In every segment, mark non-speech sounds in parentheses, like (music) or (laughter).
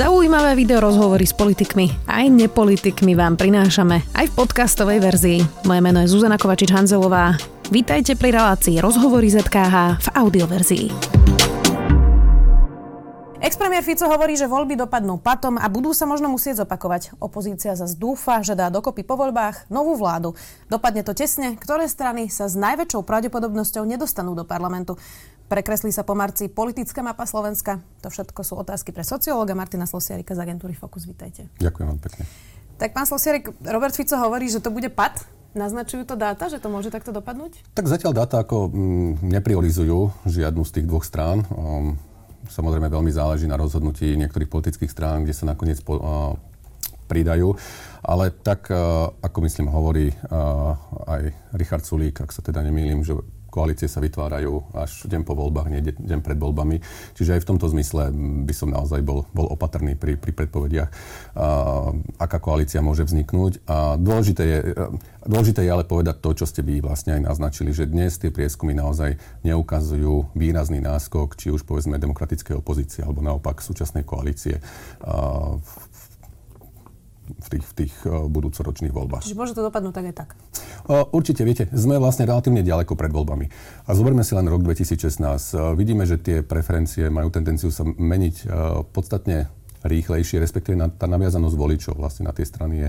Zaujímavé video rozhovory s politikmi aj nepolitikmi vám prinášame aj v podcastovej verzii. Moje meno je Zuzana Kovačič-Hanzelová. Vítajte pri relácii Rozhovory ZKH v audioverzii. Expremier Fico hovorí, že voľby dopadnú patom a budú sa možno musieť zopakovať. Opozícia zase dúfa, že dá dokopy po voľbách novú vládu. Dopadne to tesne, ktoré strany sa s najväčšou pravdepodobnosťou nedostanú do parlamentu. Prekreslí sa po marci politická mapa Slovenska? To všetko sú otázky pre sociológa Martina Slosiarika z agentúry Focus. Vítajte. Ďakujem vám pekne. Tak pán Slosiarik, Robert Fico hovorí, že to bude pad. Naznačujú to dáta, že to môže takto dopadnúť? Tak zatiaľ dáta ako mm, nepriorizujú žiadnu z tých dvoch strán. Um, samozrejme veľmi záleží na rozhodnutí niektorých politických strán, kde sa nakoniec po, uh, pridajú. Ale tak, uh, ako myslím, hovorí uh, aj Richard Sulík, ak sa teda nemýlim, že koalície sa vytvárajú až deň po voľbách, nie deň pred voľbami. Čiže aj v tomto zmysle by som naozaj bol, bol opatrný pri, pri predpovediach, aká koalícia môže vzniknúť. A dôležité je, dôležité je ale povedať to, čo ste vy vlastne aj naznačili, že dnes tie prieskumy naozaj neukazujú výrazný náskok, či už povedzme demokratickej opozície, alebo naopak súčasnej koalície a, v tých, v tých uh, budúcoročných voľbách. Čiže môže to dopadnúť tak aj tak? Uh, určite, viete, sme vlastne relatívne ďaleko pred voľbami. A zoberme si len rok 2016. Uh, vidíme, že tie preferencie majú tendenciu sa meniť podstatne rýchlejšie, respektíve tá naviazanosť voličov vlastne na tie strany je,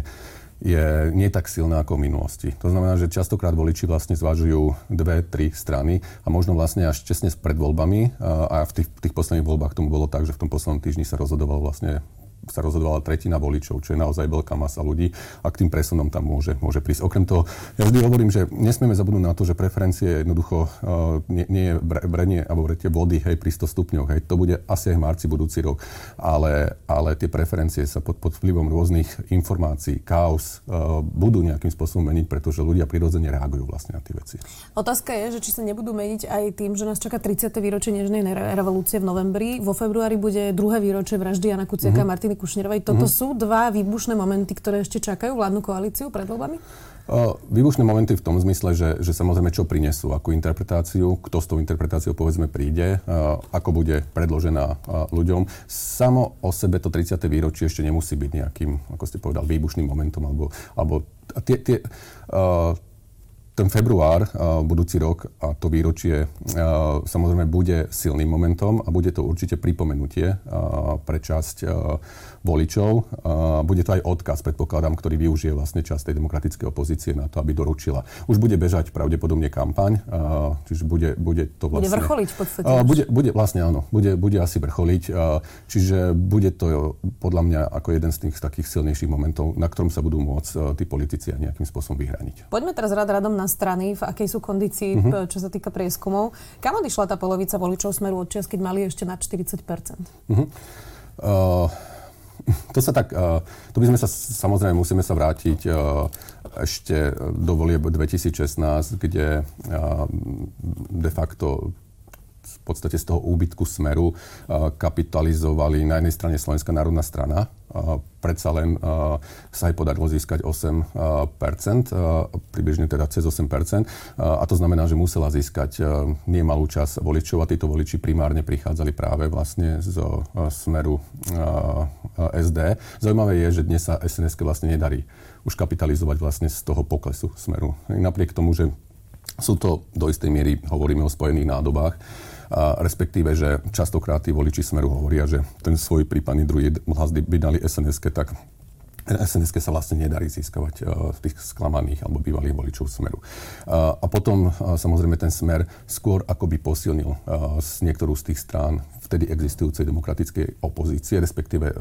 je nie tak silná ako v minulosti. To znamená, že častokrát voliči vlastne zvažujú dve, tri strany a možno vlastne až česne pred voľbami a v tých, tých posledných voľbách tomu bolo tak, že v tom poslednom týždni sa rozhodoval vlastne sa rozhodovala tretina voličov, čo je naozaj veľká masa ľudí a k tým presunom tam môže, môže prísť. Okrem toho, ja vždy hovorím, že nesmieme zabudnúť na to, že preferencie jednoducho uh, nie, nie je brenie alebo vretie vody hej, pri 100 stupňoch. Hej. To bude asi aj v marci budúci rok. Ale, ale tie preferencie sa pod, pod vplyvom rôznych informácií, chaos uh, budú nejakým spôsobom meniť, pretože ľudia prirodzene reagujú vlastne na tie veci. Otázka je, že či sa nebudú meniť aj tým, že nás čaká 30. výročie Nežnej revolúcie v novembri. Vo februári bude druhé výročie vraždy Jana Kuciaka mm-hmm. Martin Martiny Kušnerovej. Toto mm-hmm. sú dva výbušné momenty, ktoré ešte čakajú vládnu koalíciu pred voľbami? Výbušné momenty v tom zmysle, že, že samozrejme čo prinesú, akú interpretáciu, kto s tou interpretáciou povedzme príde, ako bude predložená ľuďom. Samo o sebe to 30. výročie ešte nemusí byť nejakým, ako ste povedal, výbušným momentom, alebo, alebo tie, tie, ten február, budúci rok a to výročie samozrejme bude silným momentom a bude to určite pripomenutie pre časť voličov. Bude to aj odkaz, predpokladám, ktorý využije vlastne časť tej demokratickej opozície na to, aby doručila. Už bude bežať pravdepodobne kampaň, čiže bude, bude to vlastne... Bude vrcholiť v podstate. Bude, bude vlastne áno, bude, bude asi vrcholiť, čiže bude to podľa mňa ako jeden z tých takých silnejších momentov, na ktorom sa budú môcť tí politici nejakým spôsobom vyhraniť. Poďme teraz rád radom na strany, v akej sú kondícii, uh-huh. čo sa týka prieskumov. Kam odišla tá polovica voličov smeru od čas, keď mali ešte na 40 uh-huh. uh, to sa tak, uh, to by sme sa samozrejme musíme sa vrátiť uh, ešte do volieb 2016, kde uh, de facto podstate z toho úbytku smeru kapitalizovali na jednej strane Slovenská národná strana, predsa len sa aj podarilo získať 8 približne teda cez 8 a to znamená, že musela získať nemalú časť voličov a títo voliči primárne prichádzali práve vlastne z smeru SD. Zaujímavé je, že dnes sa SNS vlastne nedarí už kapitalizovať vlastne z toho poklesu smeru. Napriek tomu, že sú to do istej miery, hovoríme o spojených nádobách, a respektíve, že častokrát tí voliči Smeru hovoria, že ten svoj prípadný druhý hlas by dali sns tak sns sa vlastne nedarí získavať v tých sklamaných alebo bývalých voličov Smeru. A potom samozrejme ten Smer skôr ako by posilnil z niektorú z tých strán vtedy existujúcej demokratickej opozície, respektíve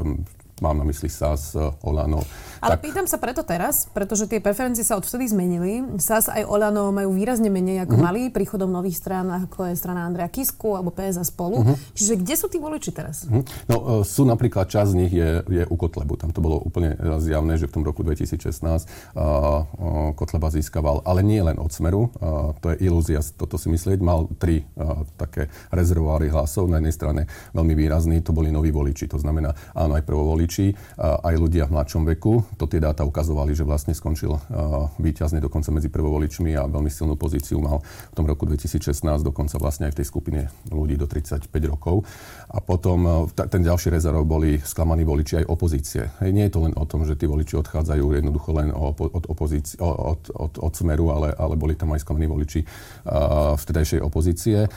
mám na mysli SAS, Olano. Ale tak... pýtam sa preto teraz, pretože tie preferencie sa odvtedy zmenili. SAS aj Olano majú výrazne menej ako uh-huh. mali príchodom nových strán, ako je strana Andrea Kisku alebo PS a spolu. Uh-huh. Čiže kde sú tí voliči teraz? Uh-huh. No, e, sú napríklad, časť z nich je, je u Kotlebu. Tam to bolo úplne zjavné, že v tom roku 2016 uh, uh, Kotleba získaval, ale nie len od Smeru. Uh, to je ilúzia toto si myslieť. Mal tri uh, také rezervoáry hlasov. Na jednej strane veľmi výrazný, to boli noví voliči. To znamená, áno, aj prvovoliči voliči, aj ľudia v mladšom veku. To tie dáta ukazovali, že vlastne skončil výťazne dokonca medzi prvovoličmi a veľmi silnú pozíciu mal v tom roku 2016, dokonca vlastne aj v tej skupine ľudí do 35 rokov. A potom ten ďalší rezerv boli sklamaní voliči aj opozície. Hej, nie je to len o tom, že tí voliči odchádzajú jednoducho len od, opozície, od, od, od smeru, ale, ale boli tam aj sklamaní voliči uh, vtedajšej opozície uh,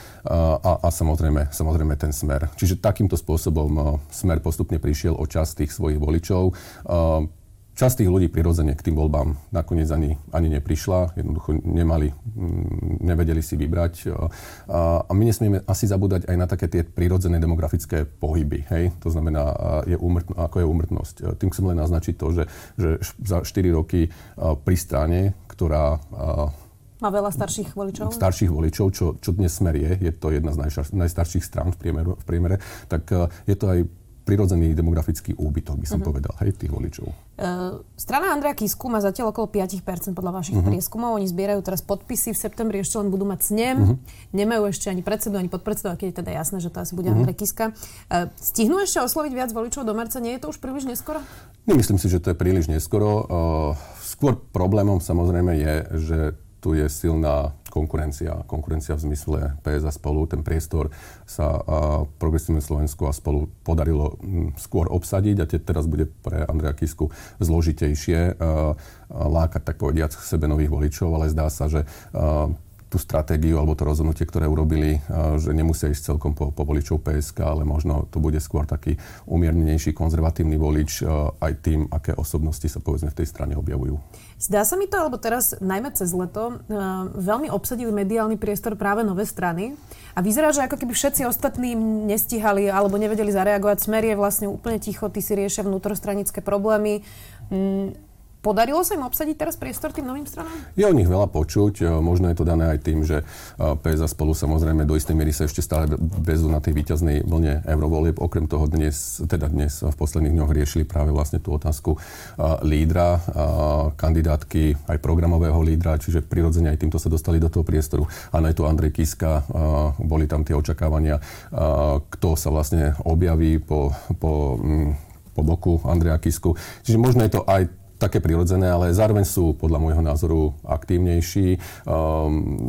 a, a samozrejme, samozrejme ten smer. Čiže takýmto spôsobom uh, smer postupne prišiel o čas tých svojich voličov. Uh, Časť tých ľudí prirodzene k tým voľbám nakoniec ani, ani neprišla, jednoducho nemali, mm, nevedeli si vybrať. A, a my nesmieme asi zabúdať aj na také tie prirodzené demografické pohyby. Hej? To znamená, je umrtno, ako je úmrtnosť. Tým chcem len naznačiť to, že, že za 4 roky pri strane, ktorá má veľa starších voličov? Starších voličov, čo, čo dnes smer je, je to jedna z najstarších strán v priemere, v priemere tak je to aj prirodzený demografický úbytok, by som uh-huh. povedal, hej, tých voličov. Uh, strana Andreja Kisku má zatiaľ okolo 5% podľa vašich uh-huh. prieskumov. Oni zbierajú teraz podpisy, v septembri ešte len budú mať snem. Uh-huh. Nemajú ešte ani predsedu, ani podpredsedu, a keď je teda jasné, že to asi bude uh-huh. Andrej Kiska. Uh, stihnú ešte osloviť viac voličov do marca? Nie je to už príliš neskoro? Nemyslím si, že to je príliš neskoro. Uh, skôr problémom samozrejme je, že tu je silná konkurencia. Konkurencia v zmysle PS a spolu. Ten priestor sa progresívne Slovensku a spolu podarilo skôr obsadiť a teraz bude pre Andreja Kisku zložitejšie lákať, tak povediať, sebe nových voličov, ale zdá sa, že tú stratégiu alebo to rozhodnutie, ktoré urobili, že nemusia ísť celkom po, po voličov PSK, ale možno to bude skôr taký umiernenejší konzervatívny volič aj tým, aké osobnosti sa povedzme v tej strane objavujú. Zdá sa mi to, alebo teraz najmä cez leto, veľmi obsadili mediálny priestor práve nové strany a vyzerá, že ako keby všetci ostatní nestihali alebo nevedeli zareagovať. Smer je vlastne úplne ticho, ty si riešia vnútrostranické problémy. Mm, Podarilo sa im obsadiť teraz priestor tým novým stranám? Je o nich veľa počuť. E, možno je to dané aj tým, že e, PS a spolu samozrejme do istej miery sa ešte stále bezú na tej výťaznej vlne eurovolieb. Okrem toho dnes, teda dnes v posledných dňoch riešili práve vlastne tú otázku e, lídra, kandidátky aj programového lídra, čiže prirodzene aj týmto sa dostali do toho priestoru. Áno, je tu Andrej Kiska, boli tam tie očakávania, kto sa vlastne objaví po, po po boku Andreja Kisku. Čiže možno je to aj také prirodzené, ale zároveň sú podľa môjho názoru aktívnejší. Um,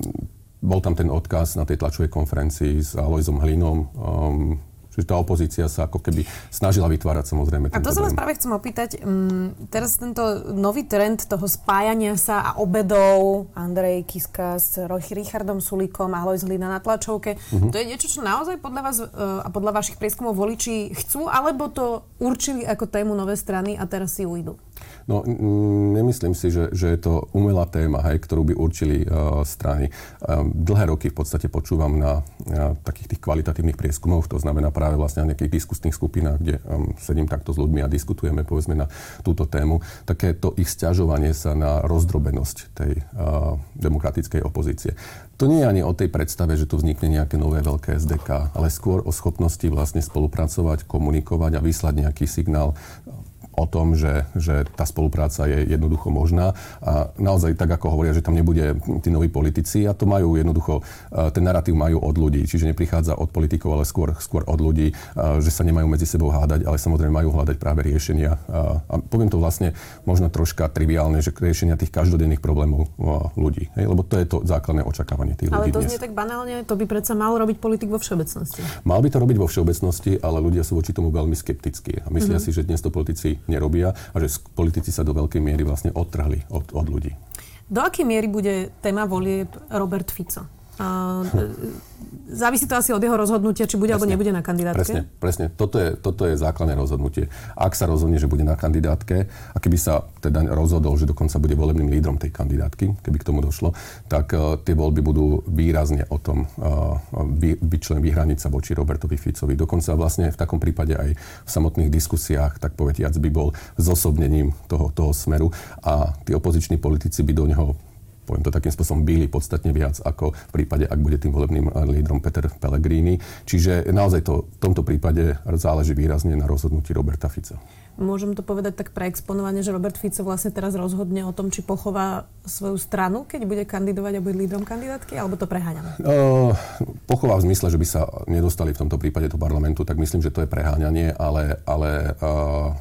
bol tam ten odkaz na tej tlačovej konferencii s Alojzom Hlinom. Um, Čiže tá opozícia sa ako keby snažila vytvárať samozrejme A to sa vás práve chcem opýtať. Um, teraz tento nový trend toho spájania sa a obedov Andrej Kiska s Richardom Sulíkom a Alois Hlina na tlačovke, uh-huh. to je niečo, čo naozaj podľa vás uh, a podľa vašich prieskumov voliči chcú, alebo to určili ako tému nové strany a teraz si ujdu? No, nemyslím si, že, že je to umelá téma, hej, ktorú by určili uh, strany. Um, dlhé roky v podstate počúvam na uh, takých tých kvalitatívnych prieskumoch, to znamená práve vlastne na nejakých diskusných skupinách, kde um, sedím takto s ľuďmi a diskutujeme povedzme na túto tému. Také to ich sťažovanie sa na rozdrobenosť tej uh, demokratickej opozície. To nie je ani o tej predstave, že tu vznikne nejaké nové veľké SDK, ale skôr o schopnosti vlastne spolupracovať, komunikovať a vyslať nejaký signál o tom, že, že tá spolupráca je jednoducho možná. A naozaj tak, ako hovoria, že tam nebude tí noví politici a to majú jednoducho, e, ten narratív majú od ľudí, čiže neprichádza od politikov, ale skôr, skôr od ľudí, e, že sa nemajú medzi sebou hádať, ale samozrejme majú hľadať práve riešenia. A poviem to vlastne možno troška triviálne, že riešenia tých každodenných problémov e, ľudí. Hej? Lebo to je to základné očakávanie tých ale ľudí. Ale to znie tak banálne, to by predsa mal robiť politik vo všeobecnosti. Mal by to robiť vo všeobecnosti, ale ľudia sú voči tomu veľmi skeptickí. A myslia mm-hmm. si, že dnes to politici nerobia a že politici sa do veľkej miery vlastne odtrhli od, od ľudí. Do akej miery bude téma volieb Robert Fico? Závisí to asi od jeho rozhodnutia, či bude presne, alebo nebude na kandidátke. Presne, presne. Toto je, toto je základné rozhodnutie. Ak sa rozhodne, že bude na kandidátke a keby sa teda rozhodol, že dokonca bude volebným lídrom tej kandidátky, keby k tomu došlo, tak uh, tie voľby budú výrazne o tom uh, vy, vyčlen, vyhraniť sa voči Robertovi Ficovi. Dokonca vlastne v takom prípade aj v samotných diskusiách, tak povediac, by bol zosobnením toho, toho smeru a tí opoziční politici by do neho poviem to takým spôsobom, byli podstatne viac ako v prípade, ak bude tým volebným lídrom Peter Pellegrini. Čiže naozaj to v tomto prípade záleží výrazne na rozhodnutí Roberta Fica. Môžem to povedať tak preexponovane, že Robert Fico vlastne teraz rozhodne o tom, či pochová svoju stranu, keď bude kandidovať a bude lídrom kandidátky, alebo to preháňame? Uh, pochová v zmysle, že by sa nedostali v tomto prípade do parlamentu, tak myslím, že to je preháňanie, ale, ale uh,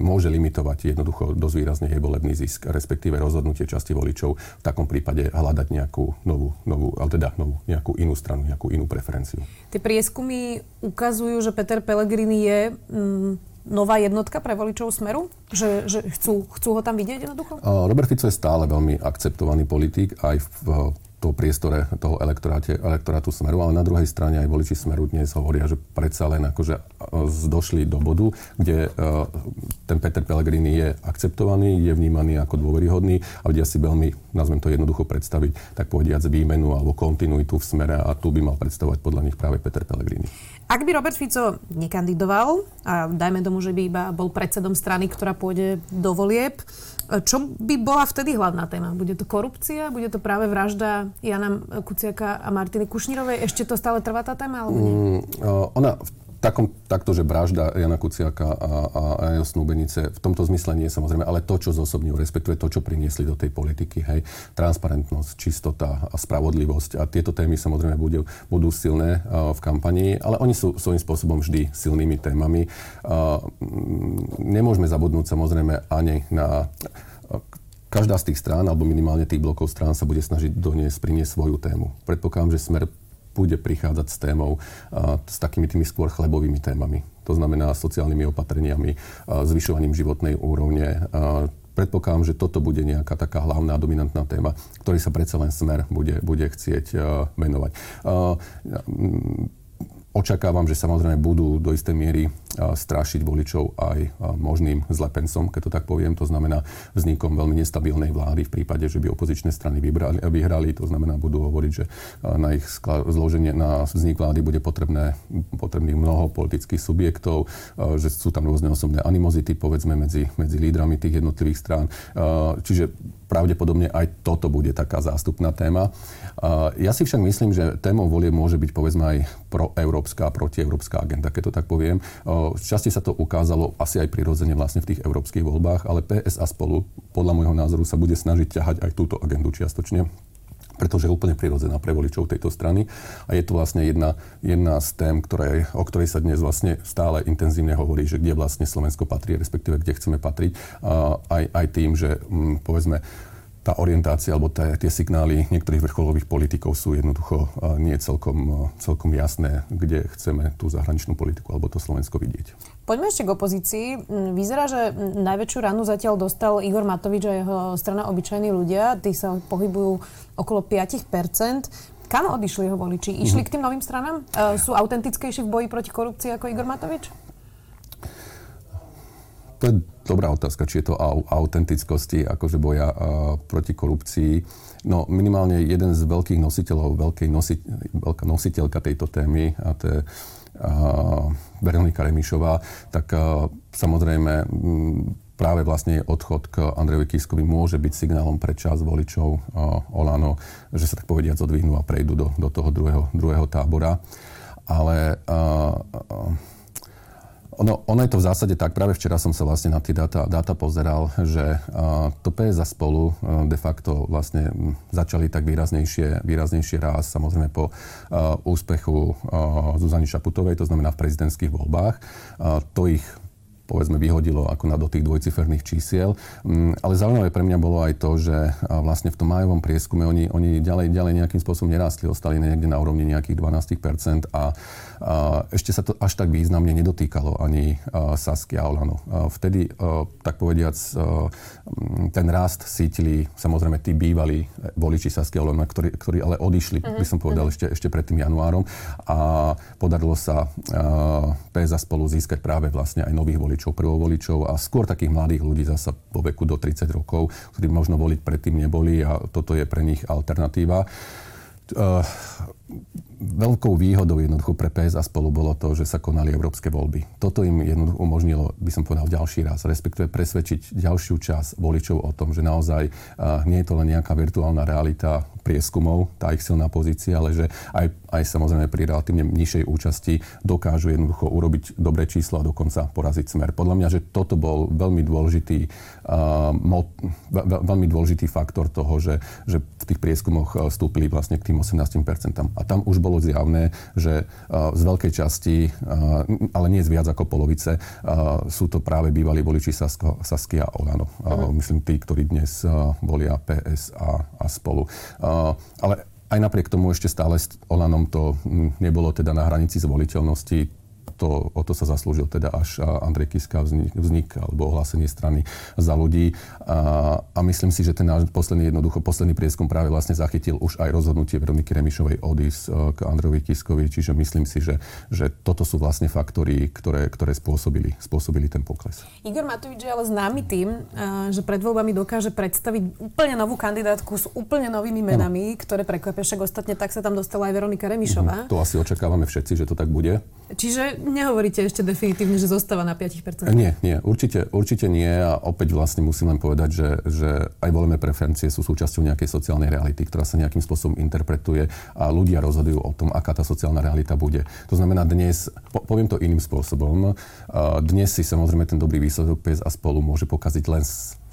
môže limitovať jednoducho dosť výrazne jej volebný zisk, respektíve rozhodnutie časti voličov v takom prípade hľadať nejakú novú, novú ale teda novú, nejakú inú stranu, nejakú inú preferenciu. Tie prieskumy ukazujú, že Peter Pellegrini je mm, nová jednotka pre voličov Smeru? Že, že chcú, chcú ho tam vidieť jednoducho? Robert Fico je stále veľmi akceptovaný politik aj v toho priestore toho elektorátu Smeru, ale na druhej strane aj voliči Smeru dnes hovoria, že predsa len akože došli do bodu, kde ten Peter Pellegrini je akceptovaný, je vnímaný ako dôveryhodný a vedia si veľmi, nazvem to jednoducho predstaviť, tak povediať výmenu alebo kontinuitu v Smere a tu by mal predstavovať podľa nich práve Peter Pellegrini. Ak by Robert Fico nekandidoval, a dajme tomu, že by iba bol predsedom strany, ktorá pôjde do volieb, čo by bola vtedy hlavná téma? Bude to korupcia? Bude to práve vražda Jana Kuciaka a Martiny Kušnírovej? Ešte to stále trvá tá téma, alebo nie? Mm, ona v takom, takto, že vražda Jana Kuciaka a, a, a jeho snúbenice, v tomto zmysle nie samozrejme, ale to, čo zosobňujú, respektuje to, čo priniesli do tej politiky, hej, transparentnosť, čistota a spravodlivosť a tieto témy samozrejme budú, budú silné uh, v kampanii, ale oni sú svojím spôsobom vždy silnými témami. Uh, nemôžeme zabudnúť samozrejme ani na každá z tých strán, alebo minimálne tých blokov strán sa bude snažiť doniesť, priniesť svoju tému. Predpokladám, že Smer bude prichádzať s témou, s takými tými skôr chlebovými témami. To znamená sociálnymi opatreniami, zvyšovaním životnej úrovne. Predpokladám, že toto bude nejaká taká hlavná dominantná téma, ktorý sa predsa len smer bude, bude chcieť venovať. Očakávam, že samozrejme budú do istej miery strašiť voličov aj možným zlepencom, keď to tak poviem. To znamená vznikom veľmi nestabilnej vlády v prípade, že by opozičné strany vybrali, vyhrali. To znamená, budú hovoriť, že na ich zloženie, na vznik vlády bude potrebné, potrebných mnoho politických subjektov, že sú tam rôzne osobné animozity, povedzme, medzi, medzi lídrami tých jednotlivých strán. Čiže pravdepodobne aj toto bude taká zástupná téma. Ja si však myslím, že témou volie môže byť povedzme aj proeurópska protieurópska agenda, keď to tak poviem. časti sa to ukázalo asi aj prirodzene vlastne v tých európskych voľbách, ale PS a spolu podľa môjho názoru sa bude snažiť ťahať aj túto agendu čiastočne pretože je úplne prirodzená pre voličov tejto strany. A je to vlastne jedna, jedna z tém, ktoré, o ktorej sa dnes vlastne stále intenzívne hovorí, že kde vlastne Slovensko patrí, respektíve kde chceme patriť. Aj, aj tým, že m, mm, povedzme tá orientácia alebo tie, tie signály niektorých vrcholových politikov sú jednoducho nie celkom, celkom jasné, kde chceme tú zahraničnú politiku alebo to Slovensko vidieť. Poďme ešte k opozícii. Vyzerá, že najväčšiu ranu zatiaľ dostal Igor Matovič a jeho strana Obyčajní ľudia. Tí sa pohybujú okolo 5% Kam odišli jeho voliči? Išli mm-hmm. k tým novým stranám? E, sú autentickejší v boji proti korupcii ako Igor Matovič? To je dobrá otázka, či je to autentickosti, akože boja uh, proti korupcii. No minimálne jeden z veľkých nositeľov, veľkej nosi, veľká nositeľka tejto témy, a to je Veronika Remišová, tak uh, samozrejme m, práve vlastne odchod k Andrejovi Kiskovi môže byť signálom pre čas voličov uh, Olano, že sa tak povediať odvihnú a prejdú do, do toho druhého, druhého tábora. Ale uh, uh, ono, ono je to v zásade tak, práve včera som sa vlastne na tie dáta, dáta pozeral, že uh, to PS spolu uh, de facto vlastne začali tak výraznejšie, výraznejšie raz, samozrejme po uh, úspechu uh, Zuzany Šaputovej, to znamená v prezidentských voľbách. Uh, to ich povedzme vyhodilo ako na do tých dvojciferných čísiel. Mm, ale zaujímavé pre mňa bolo aj to, že vlastne v tom majovom prieskume oni, oni ďalej, ďalej nejakým spôsobom nerástli, ostali niekde na úrovni nejakých 12% a, a ešte sa to až tak významne nedotýkalo ani Sasky a Olano. Vtedy, tak povediac, ten rast cítili samozrejme tí bývalí voliči Sasky a Olano, ktorí, ktorí ale odišli, uh-huh. by som povedal, uh-huh. ešte, ešte pred tým januárom a podarilo sa PSA spolu získať práve vlastne aj nových voličov voličov, prvovoličov a skôr takých mladých ľudí zasa vo veku do 30 rokov, ktorí možno voliť predtým neboli a toto je pre nich alternatíva. Uh, veľkou výhodou jednoducho pre PS a spolu bolo to, že sa konali európske voľby. Toto im jednoducho umožnilo, by som povedal, ďalší raz, respektíve presvedčiť ďalšiu časť voličov o tom, že naozaj uh, nie je to len nejaká virtuálna realita prieskumov, tá ich silná pozícia, ale že aj, aj samozrejme pri relatívne nižšej účasti dokážu jednoducho urobiť dobré číslo a dokonca poraziť smer. Podľa mňa, že toto bol veľmi dôležitý, uh, mo, veľmi dôležitý faktor toho, že, že v tých prieskumoch vstúpili vlastne k tým 18%. A tam už bolo zjavné, že z veľkej časti, ale nie z viac ako polovice, sú to práve bývalí voliči Sasky a Olano. Uh-huh. Myslím tí, ktorí dnes volia PS a, a spolu. Ale aj napriek tomu ešte stále s Olanom to nebolo teda na hranici zvoliteľnosti to, o to sa zaslúžil teda až Andrej Kiska vznik, vznik alebo ohlásenie strany za ľudí. A, a myslím si, že ten náš posledný, jednoducho posledný prieskum práve vlastne zachytil už aj rozhodnutie Veroniky Remišovej odísť k Androvi Kiskovi, čiže myslím si, že, že toto sú vlastne faktory, ktoré, ktoré spôsobili, spôsobili ten pokles. Igor Matovič je ale známy tým, že pred voľbami dokáže predstaviť úplne novú kandidátku s úplne novými menami, ano. ktoré prekvapia, však ostatne tak sa tam dostala aj Veronika Remišová. Uh-huh. To asi očakávame všetci, že to tak bude. Čiže nehovoríte ešte definitívne, že zostáva na 5%? Nie, nie, určite, určite nie a opäť vlastne musím len povedať, že, že aj volené preferencie sú súčasťou nejakej sociálnej reality, ktorá sa nejakým spôsobom interpretuje a ľudia rozhodujú o tom, aká tá sociálna realita bude. To znamená dnes, po, poviem to iným spôsobom, dnes si samozrejme ten dobrý výsledok PS a spolu môže pokaziť len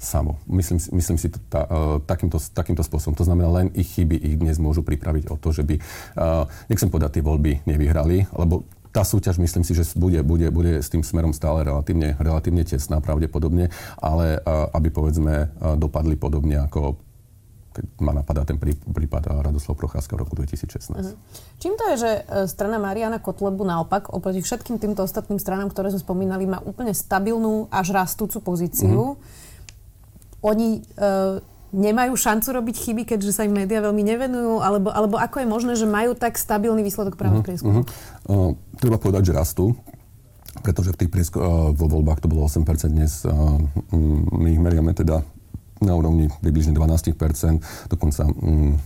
samo. Myslím, myslím si to tá, uh, takýmto, takýmto spôsobom. To znamená, len ich chyby ich dnes môžu pripraviť o to, že by, uh, nechcem povedať, tie voľby nevyhrali, lebo tá súťaž, myslím si, že bude, bude, bude s tým smerom stále relatívne, relatívne tesná pravdepodobne, ale aby povedzme dopadli podobne ako keď ma napadá ten prípad Radoslav Procházka v roku 2016. Uh-huh. Mhm. Čím to je, že e, strana Mariana Kotlebu naopak oproti všetkým týmto ostatným stranám, ktoré sme spomínali, má úplne stabilnú až rastúcu pozíciu? Uh-huh. Oni uh, nemajú šancu robiť chyby, keďže sa im médiá veľmi nevenujú? Alebo, alebo ako je možné, že majú tak stabilný výsledok práve uh-huh, prieskumu? Uh-huh. Uh, treba povedať, že rastú pretože v tých priesko- uh, vo voľbách to bolo 8%, dnes uh, my ich meriame teda na úrovni približne 12% dokonca um,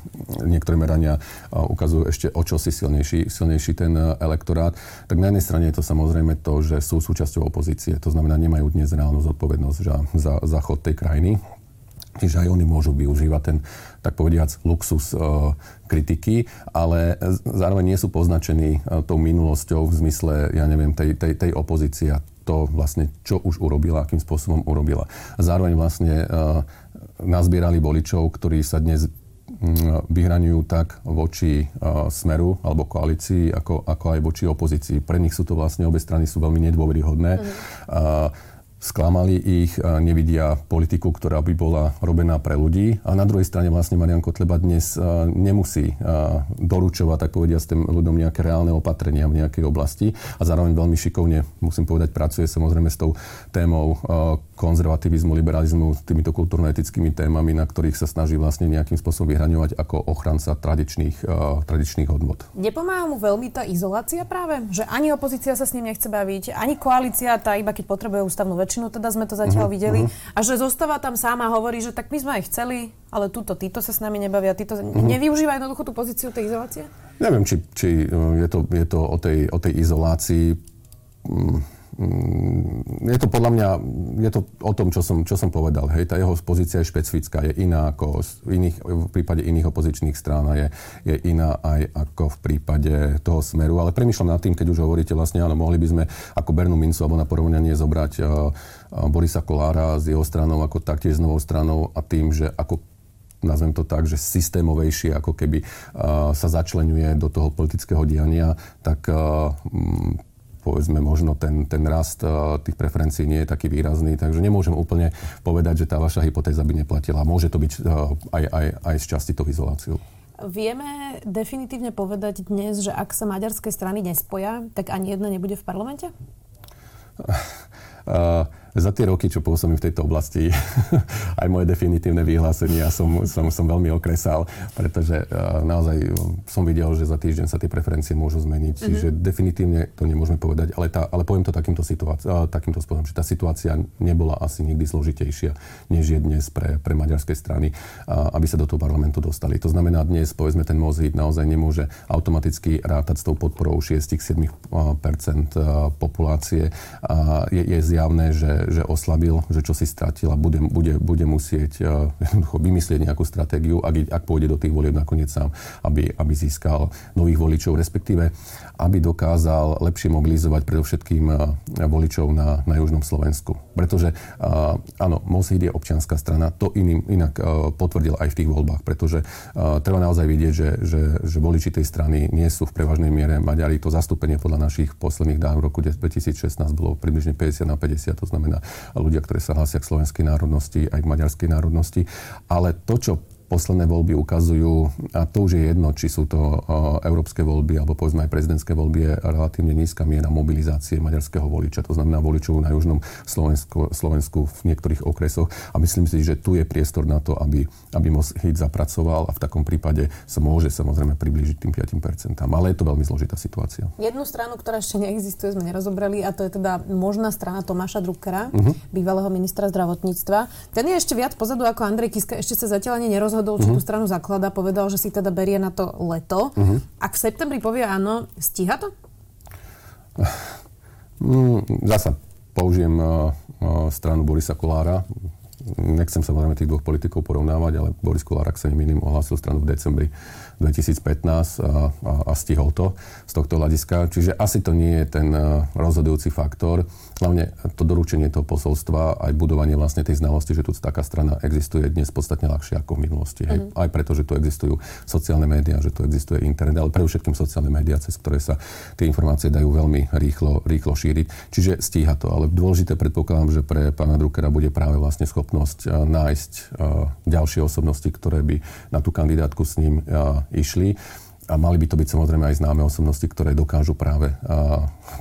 niektoré merania uh, ukazujú ešte o čosi silnejší, silnejší ten uh, elektorát. Tak na jednej strane je to samozrejme to, že sú súčasťou opozície, to znamená, nemajú dnes reálnu zodpovednosť za, za, za chod tej krajiny Čiže aj oni môžu využívať ten, tak povediac, luxus e, kritiky, ale zároveň nie sú poznačení e, tou minulosťou v zmysle, ja neviem, tej, tej, tej opozície a to vlastne, čo už urobila, akým spôsobom urobila. Zároveň vlastne e, nazbierali voličov, ktorí sa dnes vyhraňujú tak voči smeru alebo koalícii, ako, ako aj voči opozícii. Pre nich sú to vlastne obe strany sú veľmi nedôveryhodné. Mm. Sklamali ich, nevidia politiku, ktorá by bola robená pre ľudí. A na druhej strane vlastne Marian Kotleba dnes nemusí doručovať, tak povedia, s tým ľuďom nejaké reálne opatrenia v nejakej oblasti. A zároveň veľmi šikovne, musím povedať, pracuje samozrejme s tou témou konzervativizmu, liberalizmu, týmito kultúrno-etickými témami, na ktorých sa snaží vlastne nejakým spôsobom vyhraňovať ako ochranca tradičných, tradičných hodnot. Nepomáha mu veľmi tá izolácia práve? Že ani opozícia sa s ním nechce baviť, ani koalícia, tá iba keď potrebuje ústavnú väčšinu, teda sme to zatiaľ uh-huh, videli. Uh-huh. A že zostáva tam sám a hovorí, že tak my sme aj chceli, ale túto, títo sa s nami nebavia, títo... Uh-huh. Nevyužíva jednoducho tú pozíciu tej izolácie? Neviem, či, či je, to, je to o tej, o tej izolácii. Mm, je to podľa mňa, je to o tom, čo som, čo som povedal. Hej, tá jeho pozícia je špecifická, je iná ako iných, v prípade iných opozičných strán a je, je iná aj ako v prípade toho smeru. Ale premyšľam nad tým, keď už hovoríte vlastne, áno, mohli by sme ako Bernú mincu alebo na porovnanie zobrať uh, Borisa Kolára s jeho stranou ako taktiež s novou stranou a tým, že ako nazvem to tak, že systémovejšie ako keby uh, sa začlenuje do toho politického diania, tak uh, povedzme možno ten, ten rast uh, tých preferencií nie je taký výrazný, takže nemôžem úplne povedať, že tá vaša hypotéza by neplatila. Môže to byť uh, aj, aj, aj z časti tou izoláciou. Vieme definitívne povedať dnes, že ak sa maďarské strany nespoja, tak ani jedna nebude v parlamente? Uh, (laughs) za tie roky, čo pôsobím v tejto oblasti, (laughs) aj moje definitívne vyhlásenia som, som, som veľmi okresal, pretože uh, naozaj som videl, že za týždeň sa tie preferencie môžu zmeniť. Mm-hmm. Že definitívne to nemôžeme povedať, ale, tá, ale poviem to takýmto, situáci- uh, takýmto spôsobom, že tá situácia nebola asi nikdy zložitejšia, než je dnes pre, pre maďarské strany, aby sa do toho parlamentu dostali. To znamená, dnes, povedzme, ten Mozit naozaj nemôže automaticky rátať s tou podporou 6-7 populácie. A je, je zjavné, že, že oslabil, že čo si stratil a bude, bude, bude musieť uh, jednoducho vymyslieť nejakú stratégiu, ak, ak pôjde do tých volieb nakoniec sám, aby, aby získal nových voličov, respektíve aby dokázal lepšie mobilizovať predovšetkým uh, voličov na, na južnom Slovensku. Pretože uh, áno, Mosid je občianská strana, to iným, inak uh, potvrdil aj v tých voľbách, pretože treba naozaj vidieť, že, že, že voliči tej strany nie sú v prevažnej miere Maďari. To zastúpenie podľa našich posledných dán v roku 2016 bolo približne 50 na 50, to znamená ľudia, ktorí sa hlásia k slovenskej národnosti aj k maďarskej národnosti. Ale to, čo posledné voľby ukazujú, a to už je jedno, či sú to európske voľby alebo povedzme aj prezidentské voľby, je relatívne nízka miera mobilizácie maďarského voliča, to znamená voličov na južnom Slovensku, Slovensku v niektorých okresoch. A myslím si, že tu je priestor na to, aby, aby Moshid zapracoval a v takom prípade sa môže samozrejme priblížiť tým 5%. Ale je to veľmi zložitá situácia. Jednu stranu, ktorá ešte neexistuje, sme nerozobrali a to je teda možná strana Tomáša Druckera, uh-huh. bývalého ministra zdravotníctva. Ten je ešte viac pozadu ako Andrej Kiska, ešte sa zatiaľ ani nerozhodol rozhodol, či uh-huh. tú stranu zaklada, povedal, že si teda berie na to leto. Uh-huh. Ak v septembri povie áno, stíha to? (sighs) Mm, zasa použijem uh, uh, stranu Borisa Kolára. Nechcem samozrejme tých dvoch politikov porovnávať, ale Boris Kolár, ak sa nemýlim, ohlásil stranu v decembri 2015 a, a, a stihol to z tohto hľadiska. Čiže asi to nie je ten e, rozhodujúci faktor. Hlavne to doručenie toho posolstva, aj budovanie vlastne tej znalosti, že tu taká strana existuje dnes podstatne ľahšie ako v minulosti. Hej. Mm. Aj preto, že tu existujú sociálne médiá, že tu existuje internet, ale predovšetkým sociálne médiá, cez ktoré sa tie informácie dajú veľmi rýchlo, rýchlo šíriť. Čiže stíha to. Ale dôležité predpokladám, že pre pána Druckera bude práve vlastne schopnosť e, nájsť uh, ďalšie osobnosti, ktoré by na tú kandidátku s ním uh, išli. A mali by to byť samozrejme aj známe osobnosti, ktoré dokážu práve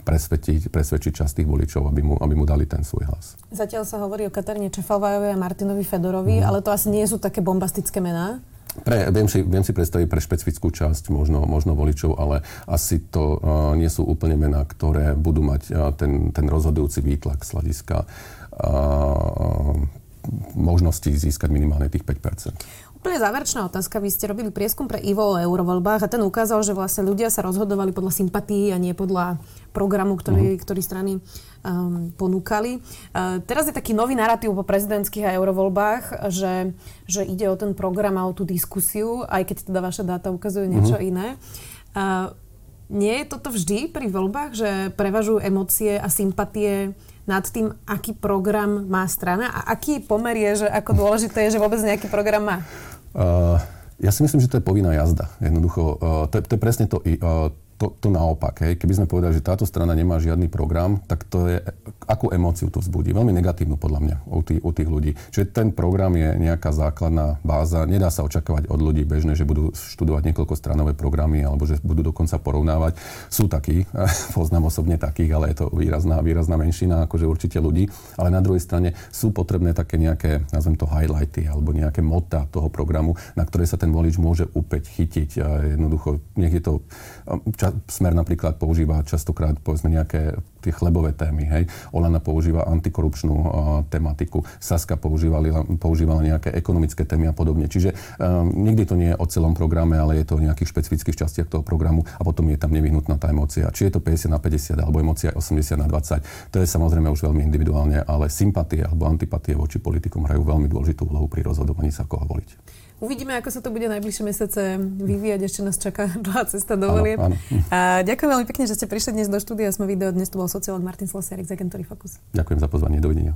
presvedčiť, presvedčiť časť tých voličov, aby mu, aby mu dali ten svoj hlas. Zatiaľ sa hovorí o Katarine Čefalvajovej a Martinovi Fedorovi, mm. ale to asi nie sú také bombastické mená. Pre, viem, si, viem si predstaviť pre špecifickú časť možno, možno voličov, ale asi to uh, nie sú úplne mená, ktoré budú mať uh, ten, ten rozhodujúci výtlak z hľadiska uh, možnosti získať minimálne tých 5 Úplne záverečná otázka. Vy ste robili prieskum pre Ivo o eurovoľbách a ten ukázal, že vlastne ľudia sa rozhodovali podľa sympatí a nie podľa programu, ktorý, uh-huh. ktorý strany um, ponúkali. Uh, teraz je taký nový narratív po prezidentských a eurovoľbách, že, že ide o ten program a o tú diskusiu, aj keď teda vaše dáta ukazujú niečo uh-huh. iné. Uh, nie je toto vždy pri voľbách, že prevažujú emócie a sympatie nad tým, aký program má strana a aký pomer je, že ako dôležité je, že vôbec nejaký program má? Uh, ja si myslím, že to je povinná jazda. Jednoducho, uh, to, je, to je presne to, uh, to, to naopak. Hej. Keby sme povedali, že táto strana nemá žiadny program, tak to je, akú emóciu to vzbudí? Veľmi negatívnu podľa mňa u tých, u tých ľudí. Čiže ten program je nejaká základná báza. Nedá sa očakávať od ľudí bežne, že budú študovať niekoľko stranové programy alebo že budú dokonca porovnávať. Sú takí, (laughs) poznám osobne takých, ale je to výrazná, výrazná menšina, akože určite ľudí. Ale na druhej strane sú potrebné také nejaké, nazvem to highlighty alebo nejaké mota toho programu, na ktoré sa ten volič môže opäť chytiť. A jednoducho, nech je to ča, Smer napríklad používa častokrát povedzme nejaké tie chlebové témy. Hej. Olana používa antikorupčnú uh, tematiku, Saska používala, nejaké ekonomické témy a podobne. Čiže um, nikdy to nie je o celom programe, ale je to o nejakých špecifických častiach toho programu a potom je tam nevyhnutná tá emócia. Či je to 50 na 50 alebo emócia 80 na 20, to je samozrejme už veľmi individuálne, ale sympatie alebo antipatie voči politikom hrajú veľmi dôležitú úlohu pri rozhodovaní sa, koho voliť. Uvidíme, ako sa to bude najbližšie mesiace vyvíjať. Ešte nás čaká (laughs) dlhá cesta do volieb. A ďakujem veľmi pekne, že ste prišli dnes do štúdia. Sme video. Dnes tu bol sociolog Martin Slosiarik z agentúry Focus. Ďakujem za pozvanie. Dovidenia.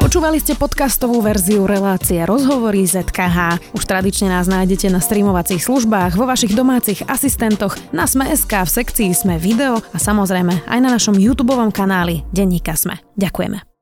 Počúvali ste podcastovú verziu relácie Rozhovory ZKH. Už tradične nás nájdete na streamovacích službách, vo vašich domácich asistentoch, na Sme.sk, v sekcii Sme video a samozrejme aj na našom YouTube kanáli Denníka Sme. Ďakujeme.